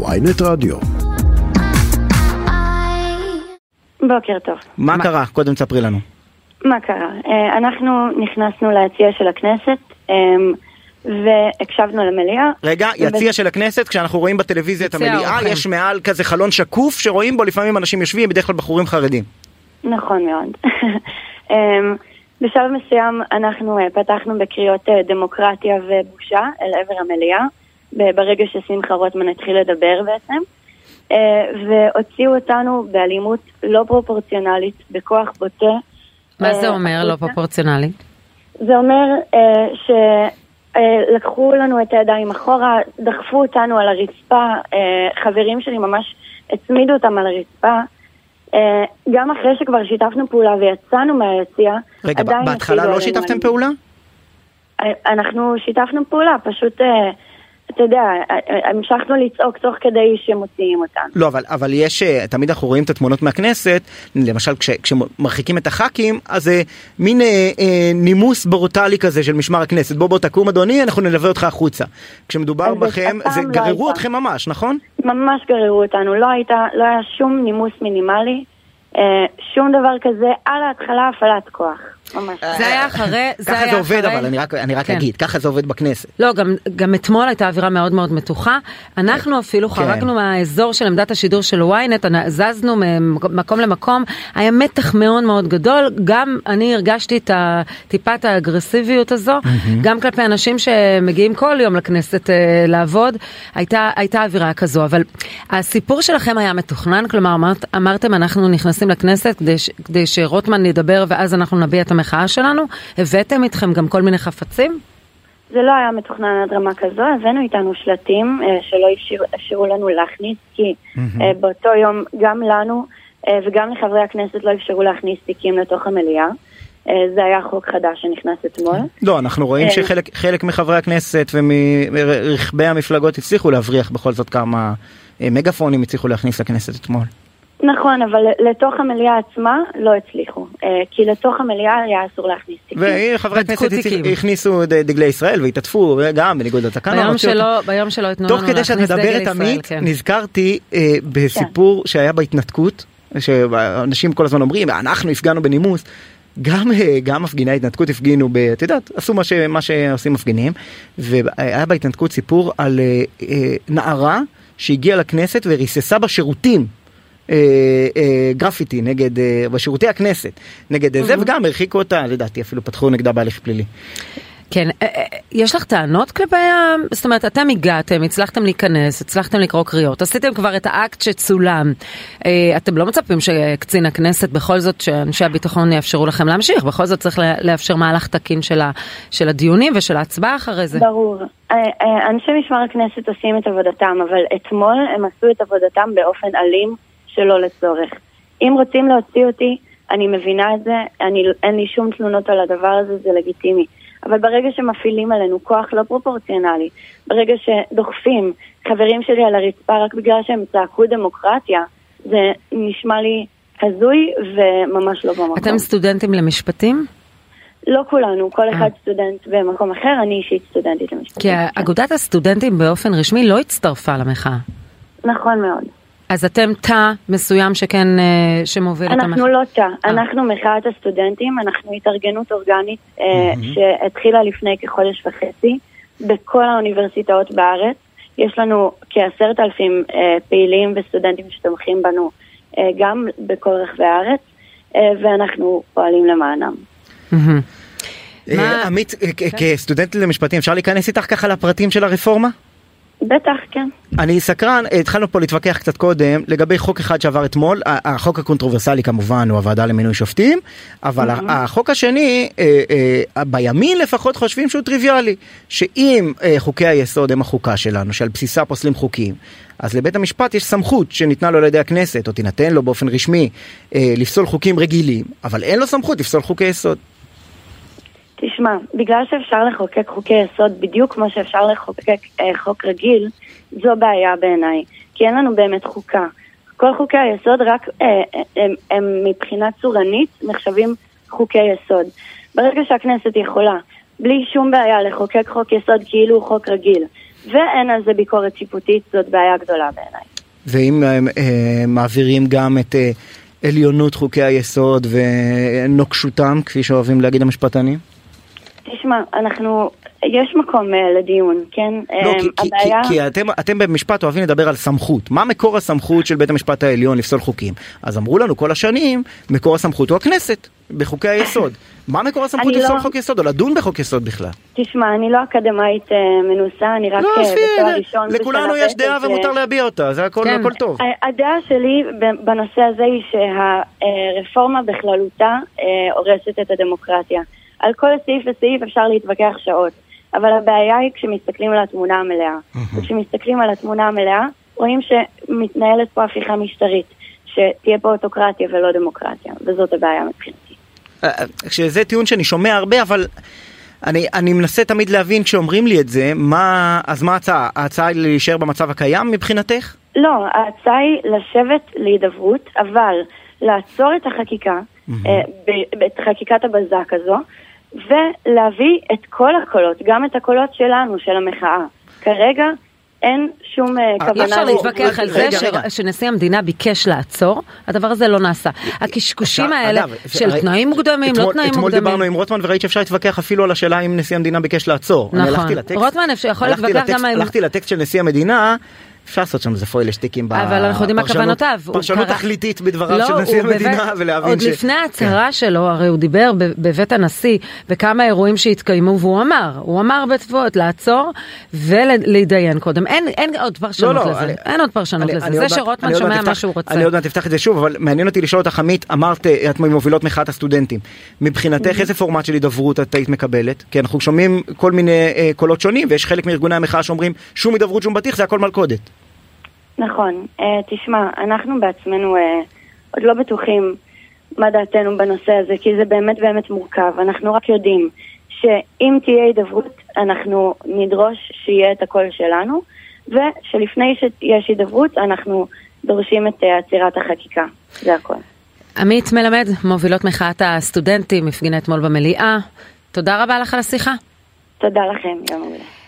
ויינט רדיו. בוקר טוב. מה קרה? קודם תספרי לנו. מה קרה? אה, אנחנו נכנסנו ליציע של הכנסת אה, והקשבנו למליאה. רגע, יציע של הכנסת, כשאנחנו רואים בטלוויזיה את המליאה. יש מעל כזה חלון שקוף שרואים בו לפעמים אנשים יושבים, בדרך כלל בחורים חרדים. נכון מאוד. אה, בשלב מסוים אנחנו אה, פתחנו בקריאות אה, דמוקרטיה ובושה אל עבר המליאה, ברגע ששמחה רוטמן התחיל לדבר בעצם, אה, והוציאו אותנו באלימות לא פרופורציונלית, בכוח בוטה. מה זה אה, אומר לא. פרופורציונלי? זה אומר אה, שלקחו לנו את הידיים אחורה, דחפו אותנו על הרצפה, חברים שלי ממש הצמידו אותם על הרצפה. גם אחרי שכבר שיתפנו פעולה ויצאנו מהיציע, רגע, בהתחלה לא שיתפתם. פעולה? אנחנו שיתפנו פעולה, פשוט, אתה יודע, אה, אה, המשכנו לצעוק תוך כדי שמוציאים אותנו. לא, אבל, אבל יש, אה, תמיד אנחנו רואים את התמונות מהכנסת, למשל כש, כשמרחיקים את הח"כים, אז זה מין אה, אה, נימוס ברוטלי כזה של משמר הכנסת, בוא בוא תקום אדוני, אנחנו נלווה אותך החוצה. כשמדובר בכם, זה לא גררו הייתה. אתכם ממש, נכון? ממש גררו אותנו, לא, הייתה, לא היה שום נימוס מינימלי, אה, שום דבר כזה, על ההתחלה הפעלת כוח. זה היה אחרי, זה ככה היה זה עובד, אחרי- אבל אני רק, אני רק כן. אגיד, ככה זה עובד בכנסת. לא, גם, גם אתמול הייתה אווירה מאוד מאוד מתוחה. אנחנו אפילו כן. חרגנו מהאזור של עמדת השידור של ynet, זזנו ממקום למקום, היה מתח מאוד מאוד גדול, גם אני הרגשתי את טיפת האגרסיביות הזו, גם כלפי אנשים שמגיעים כל יום לכנסת אה, לעבוד, הייתה, הייתה אווירה כזו, אבל הסיפור שלכם היה מתוכנן, כלומר אמרת, אמרתם אנחנו נכנסים לכנסת כדי, כדי שרוטמן ידבר ואז אנחנו נביע את המחאה שלנו, הבאתם איתכם גם כל מיני חפצים? זה לא היה מתוכנן עד רמה כזו, הבאנו איתנו שלטים אה, שלא אפשרו, לנו להכניס, כי אה, באותו יום גם לנו אה, וגם לחברי הכנסת לא אפשרו להכניס תיקים לתוך המליאה. אה, זה היה חוק חדש שנכנס אתמול. לא, אנחנו רואים. שחלק חלק מחברי הכנסת ומרכבי המפלגות הצליחו להבריח בכל זאת כמה מגפונים הצליחו להכניס לכנסת אתמול. נכון, אבל לתוך המליאה עצמה לא הצליחו, אה, כי לתוך המליאה היה אסור להכניס תיקים. וחברי הכנסת. הכניסו דגלי ישראל והתעטפו גם בניגוד לתקנון. ביום הוציאו אותם. שלא, ביום שלא ייתנו תוך לנו כדי שאת להכניס דגל מדברת ישראל, עמית כן. נזכרתי אה, בסיפור שהיה בהתנתקות שאנשים כל הזמן אומרים אנחנו הפגנו בנימוס. גם אה, גם מפגיני ההתנתקות הפגינו ב... את יודעת עשו מה, ש, מה שעושים מפגינים והיה בהתנתקות סיפור על אה, נערה שהגיעה לכנסת וריססה בשירותים. אה, אה, גרפיטי נגד אה, בשירותי הכנסת נגד אה, זה וגם הרחיקו אותה לדעתי אפילו פתחו נגדה בהליך פלילי. כן, אה, אה, יש לך טענות כלפי ה... זאת אומרת, אתם הגעתם, הצלחתם להיכנס, הצלחתם לקרוא קריאות, עשיתם כבר את האקט שצולם. אה, אתם לא מצפים שקצין הכנסת, בכל זאת, שאנשי הביטחון יאפשרו לכם להמשיך, בכל זאת צריך לאפשר מהלך תקין של, ה... של הדיונים ושל ההצבעה אחרי זה. ברור. אנשי משמר הכנסת עושים את עבודתם, אבל אתמול הם עשו את עבודתם באופן אלים שלא לצורך. אם רוצים להוציא אותי, אני מבינה את זה, אני, אין לי שום תלונות על הדבר הזה, זה לגיטימי. אבל ברגע שמפעילים עלינו כוח לא פרופורציונלי, ברגע שדוחפים חברים שלי על הרצפה רק בגלל שהם צעקו דמוקרטיה, זה נשמע לי הזוי וממש לא במקום. אתם סטודנטים למשפטים? לא כולנו, כל אחד אה. סטודנט במקום אחר, אני אישית סטודנטית למשפטים. כי. אגודת הסטודנטים באופן רשמי לא הצטרפה למחאה. נכון מאוד. אז אתם תא מסוים שכן, אה, שמוביל את המחאה. אנחנו לא תא, אה. אנחנו מחאת הסטודנטים, אנחנו התארגנות אורגנית אה, שהתחילה לפני כחודש וחצי בכל האוניברסיטאות בארץ. יש לנו כעשרת אלפים פעילים וסטודנטים שתומכים בנו גם בכל רחבי הארץ, ואנחנו פועלים למענם. עמית אה, כ- כסטודנט למשפטים אפשר להיכנס איתך ככה לפרטים של הרפורמה? בטח, כן. אני סקרן, התחלנו פה להתווכח קצת קודם לגבי חוק אחד שעבר אתמול, החוק הקונטרוברסלי כמובן הוא הוועדה למינוי שופטים, אבל ה- החוק השני, אה, אה, בימין לפחות חושבים שהוא טריוויאלי, שאם אה, חוקי היסוד הם החוקה שלנו, שעל בסיסה פוסלים חוקים, אז לבית המשפט יש סמכות שניתנה לו על ידי הכנסת, או תינתן לו באופן רשמי, לפסול חוקים רגילים, אבל אין לו סמכות לפסול חוקי יסוד. תשמע, בגלל שאפשר לחוקק חוקי יסוד בדיוק כמו שאפשר לחוקק אה, חוק רגיל, זו בעיה בעיניי. כי אין לנו באמת חוקה. כל חוקי היסוד רק אה, אה, הם, הם מבחינה צורנית נחשבים חוקי יסוד. ברגע שהכנסת יכולה, בלי שום בעיה, לחוקק חוק יסוד כאילו הוא חוק רגיל, ואין על זה ביקורת שיפוטית, זאת בעיה גדולה בעיניי. ואם הם אה, מעבירים גם את אה, עליונות חוקי היסוד ונוקשותם, כפי שאוהבים להגיד המשפטנים? תשמע, אנחנו, יש מקום אה, לדיון, כן? לא, אה, כי, הבעיה... כי, כי אתם, אתם במשפט אוהבים לדבר על סמכות. מה מקור הסמכות של בית המשפט העליון לפסול חוקים? אז אמרו לנו כל השנים, מקור הסמכות הוא הכנסת, בחוקי היסוד. מה מקור הסמכות לפסול לא- חוק יסוד או לדון בחוק יסוד בכלל? תשמע, אני לא אקדמאית אה, מנוסה, אני רק לא, אה, עזבי. לכולנו יש דעה ומותר להביע אותה, זה הכל, כן. הכל טוב. הדעה שלי בנושא הזה היא שהרפורמה בכללותה הורסת את הדמוקרטיה. על כל סעיף וסעיף אפשר להתווכח שעות, אבל הבעיה היא כשמסתכלים על התמונה המלאה. וכשמסתכלים על התמונה המלאה, רואים שמתנהלת פה הפיכה משטרית, שתהיה פה אוטוקרטיה ולא דמוקרטיה, וזאת הבעיה מבחינתי. אה, שזה טיעון שאני שומע הרבה, אבל אני, אני מנסה תמיד להבין כשאומרים לי את זה, מה, אז מה ההצעה? ההצעה היא להישאר במצב הקיים מבחינתך? לא, ההצעה היא לשבת להידברות, אבל לעצור את החקיקה, אה, ב- את חקיקת הבזק הזו, ולהביא את כל הקולות, גם את הקולות שלנו, של המחאה. כרגע אין שום אה, אי כוונה... אי אפשר להתווכח על זה. שנשיא המדינה ביקש לעצור, הדבר הזה לא נעשה. הקשקושים האלה של תנאים מוקדמים, לא אתמול- תנאים אתמול מוקדמים. דיברנו עם רוטמן וראית שאפשר להתווכח אפילו על השאלה אם נשיא המדינה ביקש לעצור. נכון. רוטמן אפשר- יכול להתווכח גם הלכתי לטקסט של נשיא המדינה. אפשר לעשות שם איזה פוילשטיקים אבל אנחנו יודעים מה בפרשנות- כוונותיו. פרשנות תכליתית בדבריו לא, של נשיא בבית- המדינה ולהבין עוד ש... לפני כן. ההצהרה שלו, הרי הוא דיבר בבית הנשיא בכמה אירועים שהתקיימו, והוא אמר, הוא אמר בתבואות לעצור ולהתדיין קודם. אין אין עוד פרשנות לא, לא, לזה. אני- אין עוד פרשנות אני- לזה. אני זה עוד שרוטמן עוד שומע מה שהוא רוצה. אני עוד מעט אפתח את זה שוב, אבל מעניין אותי לשאול אותך, עמית, אמרת, את ממובילות מחאת הסטודנטים. מבחינתך איזה פורמט של הידברות את היית מקבלת? כי אנחנו שומעים כל מיני אה, קולות שונים, ויש חלק מארגוני המחאה שאומרים, שום הידברות, שום בטיח, זה הכל מלכודת. נכון. אה, תשמע, אנחנו בעצמנו אה, עוד לא בטוחים מה דעתנו בנושא הזה, כי זה באמת באמת מורכב. אנחנו רק יודעים שאם תהיה הידברות, אנחנו נדרוש שיהיה את הקול שלנו, ושלפני שיש הידברות, אנחנו דורשים את אה, עצירת החקיקה. זה הכל. עמית מלמד, מובילות מחאת הסטודנטים, הפגינה אתמול במליאה. תודה רבה לך על השיחה. תודה לכם, יום מעולה.